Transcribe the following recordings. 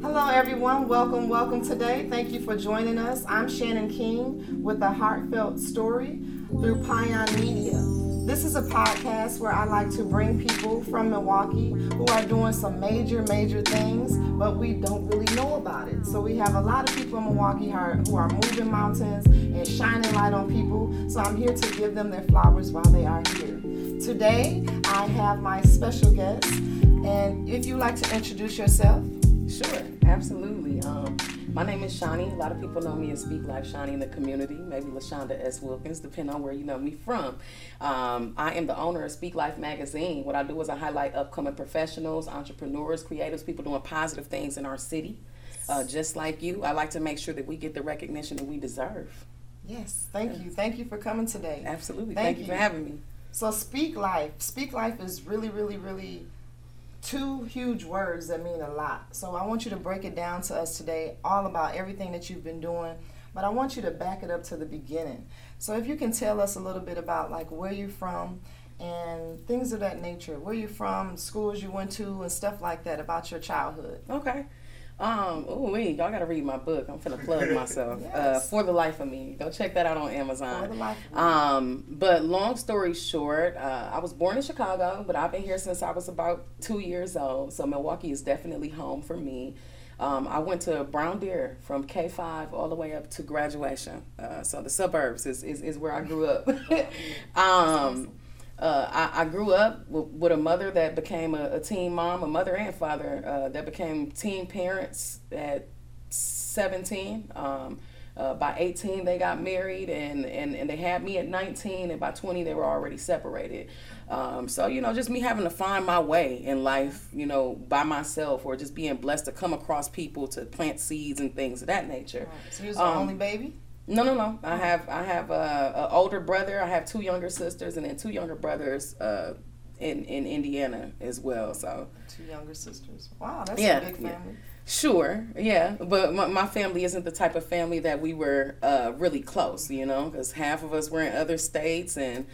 Hello, everyone. Welcome, welcome today. Thank you for joining us. I'm Shannon King with a heartfelt story through Pion Media. This is a podcast where I like to bring people from Milwaukee who are doing some major, major things, but we don't really know about it. So we have a lot of people in Milwaukee who are, who are moving mountains and shining light on people. So I'm here to give them their flowers while they are here. Today, I have my special guest, and if you'd like to introduce yourself. Sure, absolutely. Um, my name is Shawnee. A lot of people know me as Speak Life Shawnee in the community, maybe LaShonda S. Wilkins, depending on where you know me from. Um, I am the owner of Speak Life Magazine. What I do is I highlight upcoming professionals, entrepreneurs, creatives, people doing positive things in our city. Uh, just like you, I like to make sure that we get the recognition that we deserve. Yes, thank yes. you. Thank you for coming today. Absolutely. Thank, thank you for having me. So, Speak Life. Speak Life is really, really, really two huge words that mean a lot. So I want you to break it down to us today, all about everything that you've been doing. But I want you to back it up to the beginning. So if you can tell us a little bit about like where you're from and things of that nature, where you're from, schools you went to, and stuff like that about your childhood. Okay. Um, oh wait, y'all gotta read my book. I'm gonna plug myself. Uh, yes. uh, For the Life of Me. Go check that out on Amazon. For the Life of Me. Um, but long story short, uh, I was born in Chicago, but I've been here since I was about two years old. So Milwaukee is definitely home for me. Um, I went to Brown Deer from K five all the way up to graduation. Uh, so the suburbs is, is, is where I grew up. um, uh, I, I, grew up w- with a mother that became a, a teen mom, a mother and father uh, that became teen parents at 17. Um, uh, by 18, they got married, and, and, and they had me at 19, and by 20, they were already separated. Um, so, you know, just me having to find my way in life, you know, by myself, or just being blessed to come across people to plant seeds and things of that nature. Right. So, you're the um, only baby? No, no, no. I have I have a, a, older brother. I have two younger sisters, and then two younger brothers uh, in in Indiana as well. So two younger sisters. Wow, that's yeah, a big family. Yeah. Sure, yeah, but my, my, family isn't the type of family that we were uh, really close, you know, because half of us were in other states and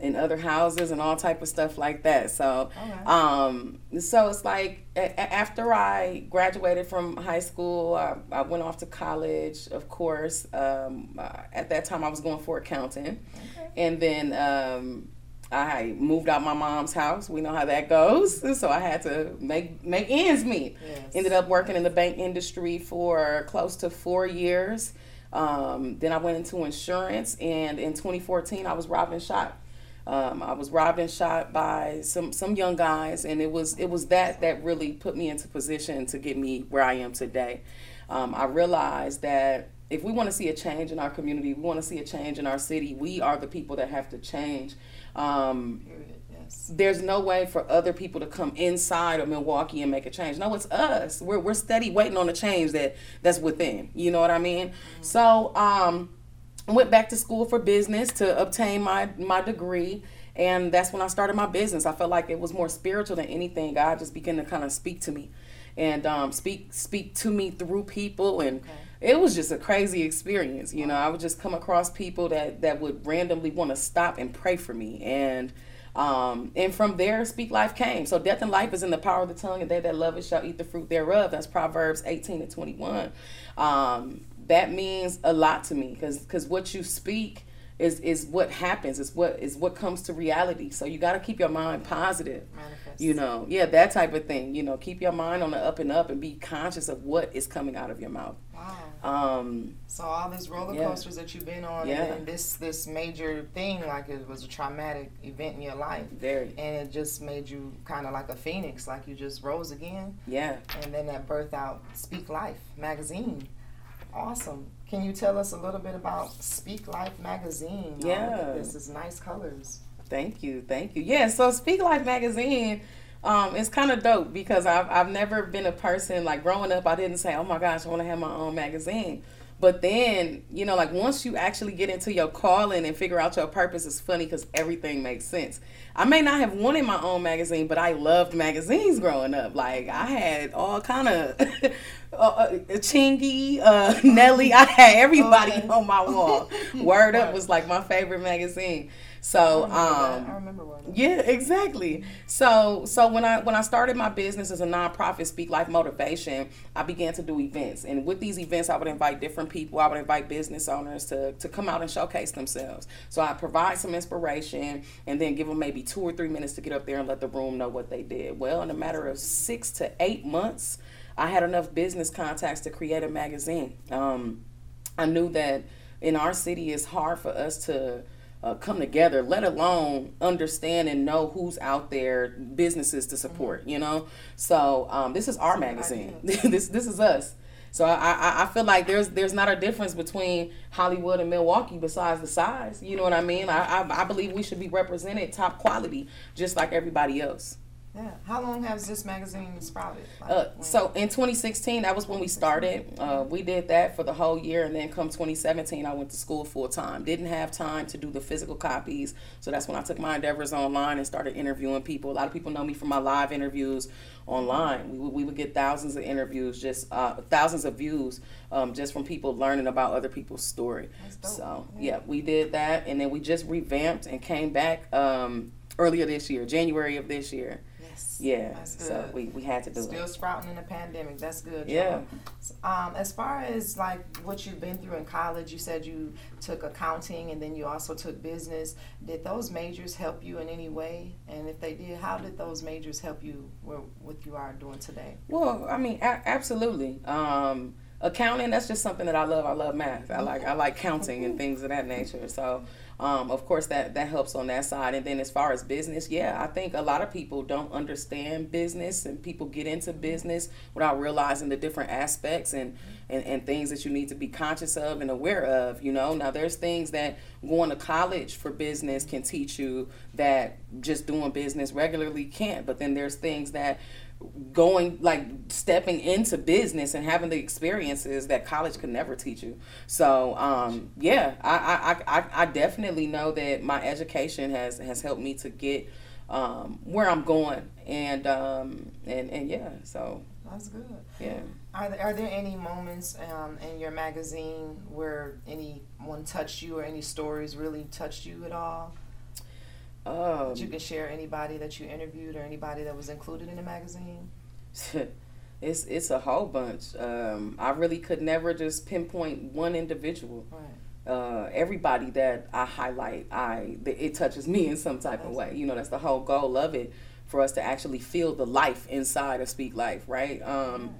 in other houses and all type of stuff like that. So, okay. um, so it's like a- after I graduated from high school, I, I went off to college. Of course, um, uh, at that time I was going for accounting, okay. and then um, I moved out my mom's house. We know how that goes, so I had to make make ends meet. Yes. Ended up working in the bank industry for close to four years. Um, then I went into insurance, and in 2014 I was robbed and shot um, I was robbed and shot by some some young guys, and it was it was that that really put me into position to get me where I am today. Um, I realized that if we want to see a change in our community, we want to see a change in our city. We are the people that have to change. Um, There's no way for other people to come inside of Milwaukee and make a change. No, it's us. We're we're steady waiting on the change that that's within. You know what I mean? Mm-hmm. So um, went back to school for business to obtain my my degree and that's when I started my business. I felt like it was more spiritual than anything. God just began to kind of speak to me and um, speak speak to me through people and okay. it was just a crazy experience you know i would just come across people that that would randomly want to stop and pray for me and um, and from there speak life came so death and life is in the power of the tongue and they that love it shall eat the fruit thereof that's proverbs 18 and 21 um, that means a lot to me because because what you speak is is what happens is what is what comes to reality. So you got to keep your mind positive Manifest. you know? Yeah that type of thing you know? Keep your mind on the up and up and be conscious of what is coming out of your mouth. Wow. Um so all these roller coasters yeah. that you've been on yeah. and this this major thing like it was a traumatic event in your life. Very. And it just made you kind of like a phoenix like you just rose again. Yeah. And then that birth out speak life magazine Awesome. Can you tell us a little bit about Speak Life magazine? Yeah. this is nice colors. Thank you. Thank you. Yeah, so Speak Life magazine um, it's kind of dope because I've, I've never been a person like growing up, I didn't say, oh my gosh, I want to have my own magazine. But then, you know, like once you actually get into your calling and figure out your purpose, it's funny because everything makes sense. I may not have wanted my own magazine, but I loved magazines growing up. Like I had all kind of uh, uh, Chingy, uh, Nelly. I had everybody okay. on my wall. Word Up was like my favorite magazine. So I um, I remember yeah, exactly. So so when I when I started my business as a nonprofit Speak Life Motivation, I began to do events. And with these events I would invite different people. I would invite business owners to, to come out and showcase themselves. So I provide some inspiration and then give them maybe two or three minutes to get up there and let the room know what they did. Well, in a matter of six to eight months, I had enough business contacts to create a magazine. Um, I knew that in our city it's hard for us to uh, come together, let alone understand and know who's out there, businesses to support. You know, so um, this is our magazine. this this is us. So I, I I feel like there's there's not a difference between Hollywood and Milwaukee besides the size. You know what I mean? I I, I believe we should be represented top quality, just like everybody else. Yeah. How long has this magazine sprouted? Like, Uh, so in 2016, that was when we started. Uh, we did that for the whole year, and then come 2017, I went to school full time. Didn't have time to do the physical copies, so that's when I took my endeavors online and started interviewing people. A lot of people know me from my live interviews online. We would, we would get thousands of interviews, just uh, thousands of views, um, just from people learning about other people's story. So yeah, we did that, and then we just revamped and came back um, earlier this year, January of this year. Yes. Yeah, That's so good. we, we had to do it. Still sprouting in the pandemic. That's good. Yeah. Um, as far as like what you've been through in college, you said you took accounting and then you also took business. Did those majors help you in any way? And if they did, how did those majors help you where what you are doing today? Well, I mean, a- absolutely. Um, accounting that's just something that I love. I love math. I like I like counting and things of that nature. So, um, of course, that that helps on that side. And then as far as business, yeah, I think a lot of people don't understand business, and people get into business without realizing the different aspects and and, and things that you need to be conscious of and aware of. You know, now there's things that going to college for business can teach you that just doing business regularly can't. But then there's things that going like stepping into business and having the experiences that college could never teach you so um yeah i i i, I definitely know that my education has has helped me to get um where i'm going and um and and yeah so That's good. yeah Are there, are there any moments um, in your magazine where anyone touched you or any stories really touched you at all? Um that you can share anybody that you interviewed or anybody that was included in the magazine? it's it's a whole bunch um i really could never just pinpoint one individual Right. uh, everybody that I highlight, I it touches me in some type of way. You know, that's the whole goal of it, for us to actually feel the life inside of Speak Life, right? Um,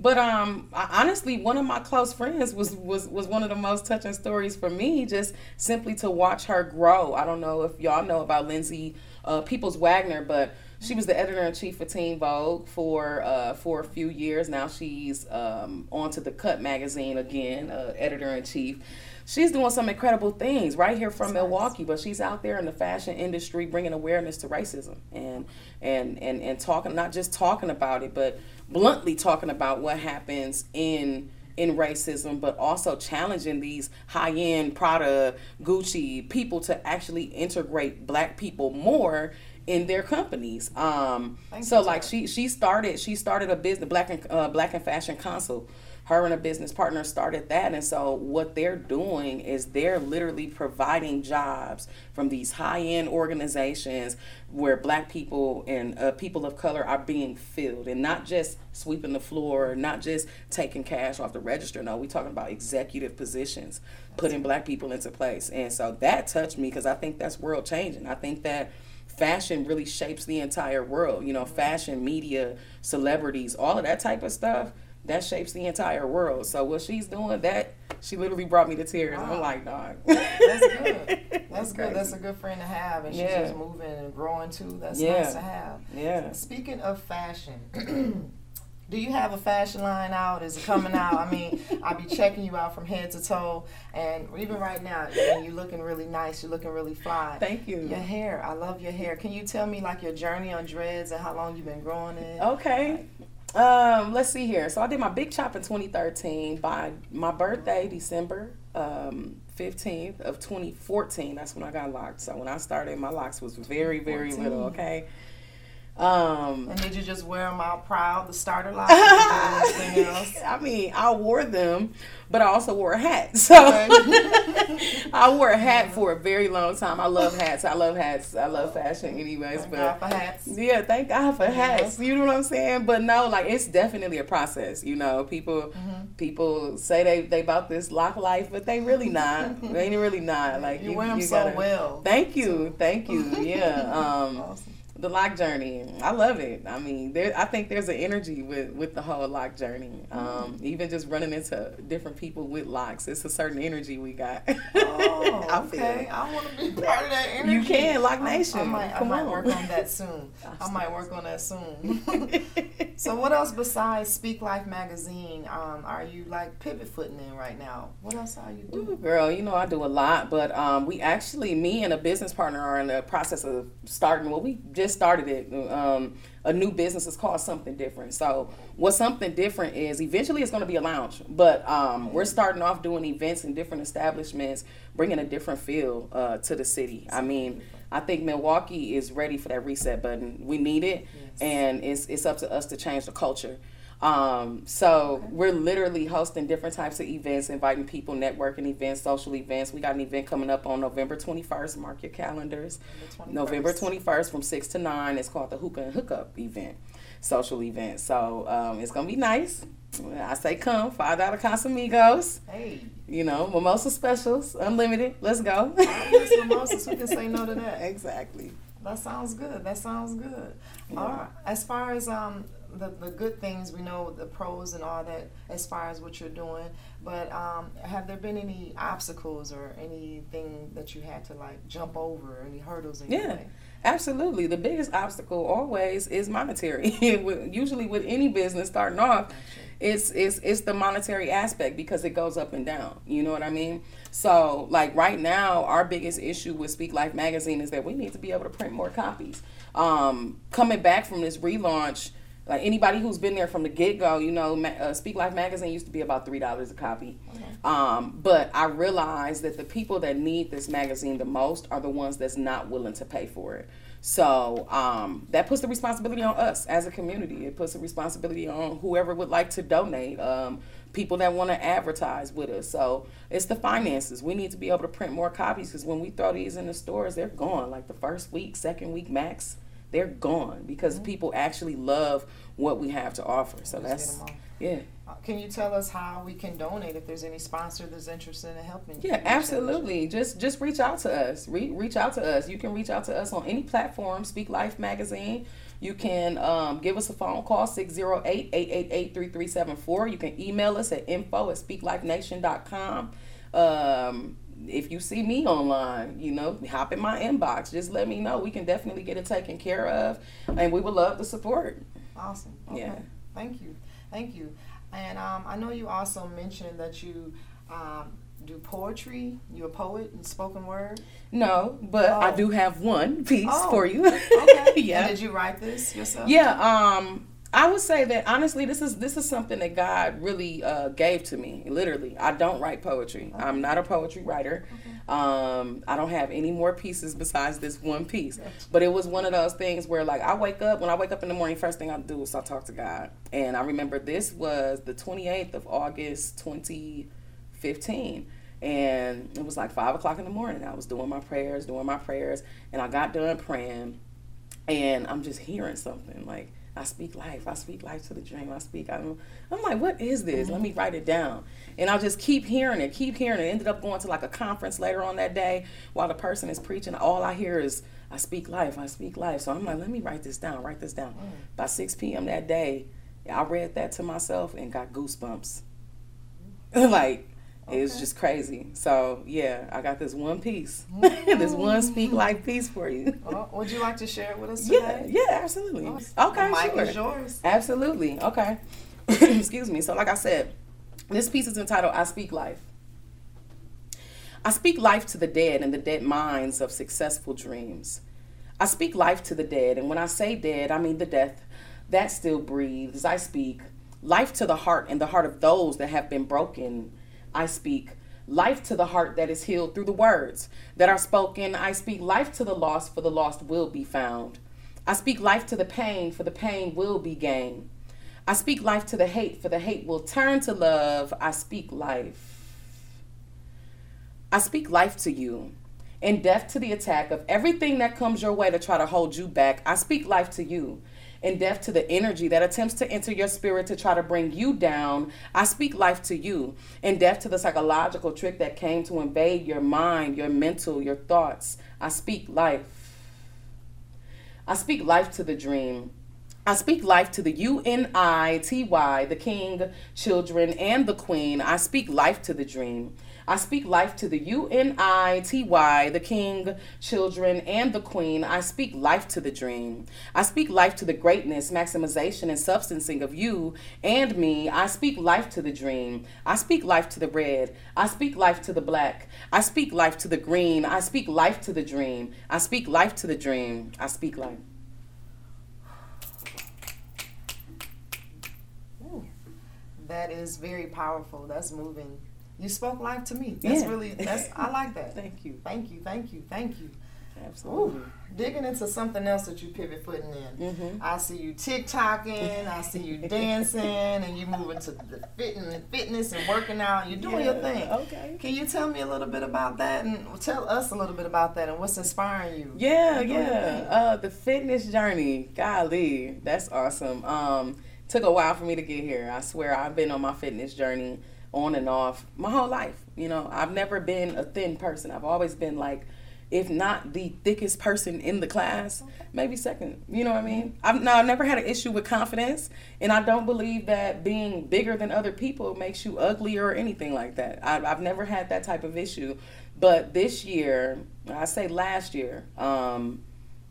but um, I, honestly, one of my close friends was was was one of the most touching stories for me. Just simply to watch her grow. I don't know if y'all know about Lindsay uh, Peoples Wagner, but she was the editor in chief for Teen Vogue for uh, for a few years. Now she's um, on to the Cut magazine again, uh, editor in chief. She's doing some incredible things right here from That's nice. Milwaukee, but she's out there in the fashion industry bringing awareness to racism and and and and talking not just talking about it, but bluntly talking about what happens in in racism, but also challenging these high end Prada, Gucci people to actually integrate black people more in their companies. Um, Thank so like she she started she started a business black and uh, Black in Fashion Council. Her and a business partner started that, and so what they're doing is they're literally providing jobs from these high end organizations where black people and uh, people of color are being filled, and not just sweeping the floor, not just taking cash off the register. No, we're talking about executive positions, putting black people into place, and so that touched me because I think that's world changing. I think that fashion really shapes the entire world. You know, fashion, media, celebrities, all of that type of stuff, that shapes the entire world. So what she's doing, that she literally brought me to tears. I'm like, dog. That's good. That's good. That's a good friend to have, and she's just moving and growing too. That's Yeah. nice to have. Yeah. Speaking of fashion. Do you have a fashion line out? Is it coming out? I mean, I'll be checking you out from head to toe, and even right now, you're looking really nice. You're looking really fly. Thank you. Your hair, I love your hair. Can you tell me like your journey on dreads and how long you've been growing it? Okay. Um, let's see here. So I did my big chop in 2013. By my birthday, December um, 15th of 2014, that's when I got locked. So when I started, my locks was very, very little. Okay. Um, and did you just wear them out proud, the starter else? I mean, I wore them, but I also wore a hat. So I wore a hat for a very long time. I love hats. I love hats. I love fashion, anyways. Thank but God for hats. yeah, thank God for hats. You know what I'm saying? But no, like it's definitely a process. You know, people Mm-hmm. people say they they about this lock life, but they really not. they ain't really not. Like You wear 'em so well. Thank you, thank you. Yeah. Um, Awesome. The lock journey i love it i mean there i think there's an energy with with the whole lock journey um even just running into different people with locks it's a certain energy we got Oh, I okay. it. I want to be part of that energy. You can, Lock Nation. I, might, I might on. work on that soon. I might work on that soon. so, what else besides Speak Life magazine um, are you like pivot footing in right now? What else are you Ooh, doing? girl, you know I do a lot, but um, we actually, me and a business partner are in the process of starting. Well, we just started it. Um, a new business is called Something Different. So, what Something Different is, eventually it's going to be a lounge, but um, we're starting off doing events in different establishments, bringing a different feel uh, to the city. I mean, I think Milwaukee is ready for that reset button. We need it, and it's it's up to us to change the culture. Um, so we're literally hosting different types of events, inviting people, networking events, social events. We got an event coming up on November 21st. Mark your calendars. November 21st from 6 to 9. It's called the Hookah and Hookup event, social event. So um, it's going to be nice. I say come, $5 Casamigos. Hey, You know, mimosa specials, unlimited. Let's go. Miss Mimosas, who can say no to that? exactly. That sounds good. That sounds good. All right. As far as um the, the good things, we know the pros and all that as far as what you're doing. But um, have there been any obstacles or anything that you had to like jump over, any hurdles in your Yeah. way? Absolutely. The biggest obstacle always is monetary. Usually with any business starting off, it's it's it's the monetary aspect because it goes up and down. You know what I mean? So like right now, our biggest issue with Speak Life magazine is that we need to be able to print more copies. Um, coming back from this relaunch, like anybody who's been there from the get go, you know, ma- uh, Speak Life magazine used to be about three dollars a copy. Um, but I realized that the people that need this magazine the most are the ones that's not willing to pay for it. So um, that puts the responsibility on us as a community. It puts the responsibility on whoever would like to donate, um, people that want to advertise with us. So it's the finances. We need to be able to print more copies because when we throw these in the stores, they're gone. Like the first week, second week max, they're gone because people actually love what we have to offer. So that's yeah. Uh, Can you tell us how we can donate if there's any sponsor that's interested in helping? Yeah, absolutely. Just just reach out to us. Re- reach out to us. You can reach out to us on any platform, Speak Life Magazine. You can um, give us a phone call, 608-888-3374. You can email us at info at speaklifenation.com. Um, if you see me online, you know, hop in my inbox. Just let me know. We can definitely get it taken care of. And we would love the support. Awesome. Okay. Yeah. Thank you. Thank you. And um, I know you also mentioned that you um, do poetry. You're a poet and spoken word. No, but I Oh. do have one piece Oh, for you. Okay. yeah. And did you write this yourself? Yeah, um, I would say that honestly, this is this is something that God really uh, gave to me. Literally, I don't write poetry. I'm not a poetry writer. Um, I don't have any more pieces besides this one piece. But it was one of those things where, like, I wake up when I wake up in the morning. First thing I do is I talk to God, and I remember this was the 28th of August, 2015. And it was like five o'clock in the morning. I was doing my prayers, doing my prayers, and I got done praying and I'm just hearing something like I speak life, I speak life to the dream, I speak. I'm, I'm like, what is this? Let me mm-hmm. write it down, and I'll just keep hearing it, keep hearing it. Ended up going to like a conference later on that day while the person is preaching. All I hear is I speak life, I speak life. So I'm like, let me write this down, write this down. Mm. By 6 p.m. that day, I read that to myself and got goosebumps. like it was just crazy. So yeah, I got this one piece, this one speak mm. life piece for you. Well, would you like to share it with us Yeah, today? yeah, absolutely. Awesome. Okay, mic sure. is yours. Absolutely. Okay. Excuse me. So, like I said, this piece is entitled I Speak Life. I speak life to the dead and the dead minds of successful dreams. I speak life to the dead, and when I say dead, I mean the death that still breathes. I speak life to the heart and the heart of those that have been broken. I speak life to the heart that is healed through the words that are spoken. I speak life to the lost, for the lost will be found. I speak life to the pain, for the pain will be gain. I speak life to the hate, for the hate will turn to love. I speak life. I speak life to you and death to the attack of everything that comes your way to try to hold you back. I speak life to you and death to the energy that attempts to enter your spirit to try to bring you down. I speak life to you and death to the psychological trick that came to invade your mind, your mental, your thoughts. I speak life. I speak life to the dream. I speak life to the UNITY, the king, children, and the queen. I speak life to the dream. I speak life to the UNITY, the king, children, and the queen. I speak life to the dream. I speak life to the greatness, maximization, and substancing of you and me. I speak life to the dream. I speak life to the red. I speak life to the black. I speak life to the green. I speak life to the dream. I speak life to the dream. I speak life. That is very powerful. That's moving. You spoke life to me. That's yeah. really that's I like that. thank you. Thank you. Thank you. Thank you. Absolutely. Ooh, digging into something else that you pivot footing in. Mm-hmm. I see you TikToking, I see you dancing, and you moving to the fitness, fitness and working out. You're doing yeah, your thing. Okay. Can you tell me a little bit about that, and tell us a little bit about that, and what's inspiring you? Yeah, yeah. Uh, the fitness journey. Golly, that's awesome. Um, took a while for me to get here. I swear, I've been on my fitness journey on and off my whole life. You know, I've never been a thin person. I've always been like, if not the thickest person in the class, maybe second. You know what I mean? I've I've never had an issue with confidence, and I don't believe that being bigger than other people makes you ugly or anything like that. I, I've never had that type of issue. But this year, I say last year, um,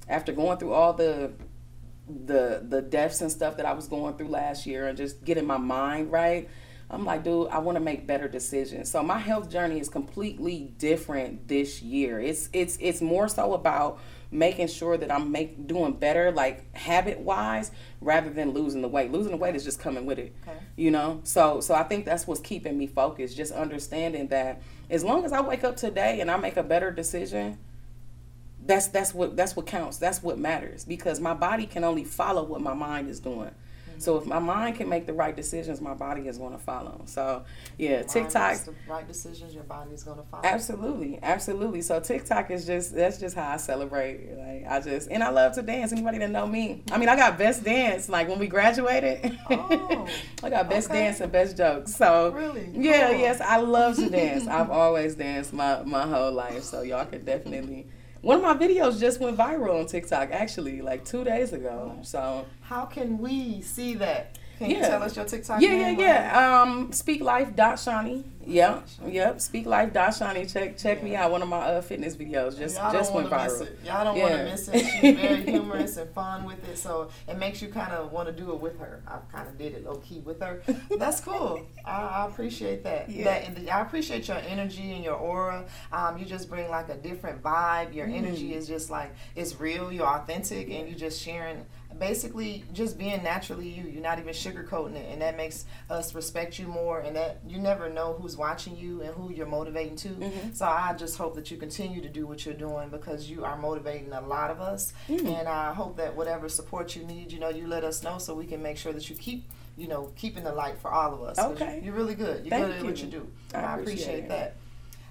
after going through all the the the deaths and stuff that I was going through last year, and just getting my mind right I'm like, dude, I want to make better decisions. So my health journey is completely different this year. It's it's it's more so about making sure that I'm make doing better, like habit wise, rather than losing the weight. Losing the weight is just coming with it, okay. you know. So so I think that's what's keeping me focused. Just understanding that as long as I wake up today and I make a better decision, that's that's what that's what counts. That's what matters because my body can only follow what my mind is doing. Mm-hmm. So if my mind can make the right decisions, my body is going to follow. So yeah, TikTok. The right decisions, your body is going to follow. Absolutely, absolutely. So TikTok is just that's just how I celebrate. Like I just and I love to dance. Anybody that know me, I mean, I got best dance. Like when we graduated, oh, I got best okay. dance and best jokes. So really, yeah, cool. yes, I love to dance. I've always danced my my whole life. So y'all can definitely one of my videos just went viral on TikTok actually, like two days ago. So how can we see that? Can yeah. you tell us your TikTok? Yeah, name yeah, yeah. Um, Speak Life dot Shani. Yep, yep. Speak Life dot Shani. Check check yeah. me out. One of my uh, fitness videos just Y'all just went viral. Y'all don't yeah. want to miss it. She's very humorous and fun with it, so it makes you kind of want to do it with her. I kind of did it low key with her. That's cool. I, I appreciate that. Yeah. That I appreciate your energy and your aura. Um, you just bring like a different vibe. Your mm. energy is just like it's real. You're authentic, and you're just sharing basically just being naturally you. You're not even sugarcoating it, and that makes us respect you more. And that you never know who's watching you and who you're motivating to. Mm-hmm. So I just hope that you continue to do what you're doing because you are motivating a lot of us. Mm-hmm. And I hope that whatever support you need, you know, you let us know so we can make sure that you keep you know, keeping the light for all of us. Okay. You're really good. You're Thank good at you. what you do. I, I appreciate, appreciate that.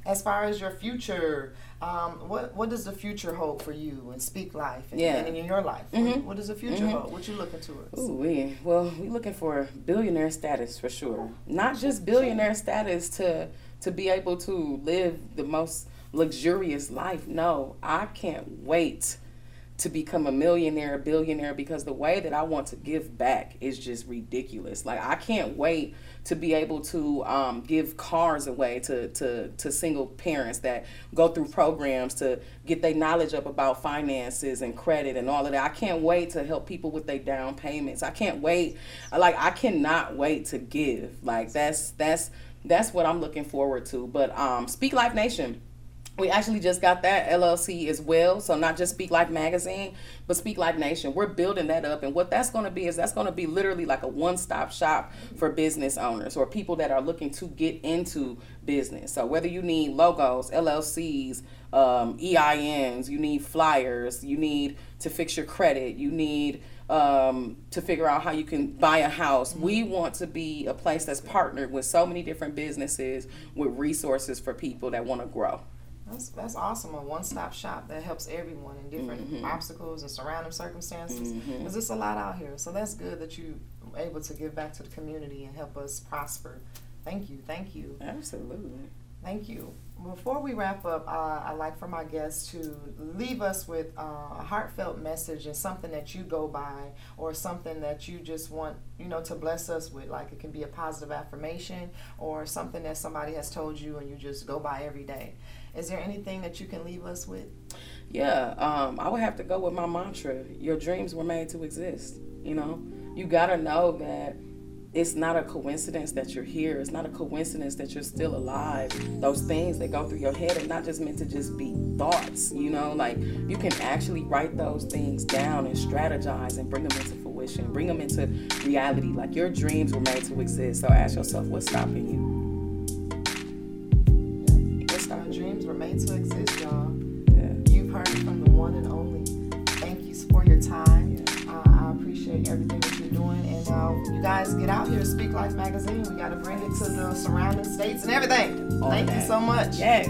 As far as your future, um, what what does the future hold for you and Speak Life and, yeah. and in your life? Mm-hmm. What does the future mm-hmm. hold? What you looking towards? Ooh, we well, we looking for billionaire status for sure. Not just billionaire status to to be able to live the most luxurious life. No, I can't wait to become a millionaire, a billionaire because the way that I want to give back is just ridiculous. Like I can't wait to be able to um, give cars away to, to, to single parents that go through programs to get their knowledge up about finances and credit and all of that. I can't wait to help people with their down payments. I can't wait. Like I cannot wait to give. Like that's that's that's what I'm looking forward to. But um, Speak Life Nation we actually just got that LLC as well. So not just Speak Life Magazine, but Speak Life Nation. We're building that up, and what that's going to be is that's going to be literally like a one-stop shop for business owners or people that are looking to get into business. So whether you need logos, LLCs, um, EINs, you need flyers, you need to fix your credit, you need um, to figure out how you can buy a house. We want to be a place that's partnered with so many different businesses with resources for people that want to grow. That's that's awesome. A one stop shop that helps everyone in different mm-hmm. obstacles and surrounding circumstances. Because mm-hmm. there's a lot out here. So that's good that you able to give back to the community and help us prosper. Thank you. Thank you. Absolutely. Thank you. Before we wrap up, uh, I'd like for my guests to leave us with uh, a heartfelt message and something that you go by or something that you just want, you know, to bless us with. Like it can be a positive affirmation or something that somebody has told you and you just go by every day. Is there anything that you can leave us with? Yeah, um, I would have to go with my mantra your dreams were made to exist. You know, you got to know that it's not a coincidence that you're here. It's not a coincidence that you're still alive. Those things that go through your head are not just meant to just be thoughts, you know, like you can actually write those things down and strategize and bring them into fruition, bring them into reality. Like your dreams were made to exist. So ask yourself, what's stopping you? Get out here, Speak Life Magazine. We got to bring it to the surrounding states and everything. All Thank that. you so much. Yes.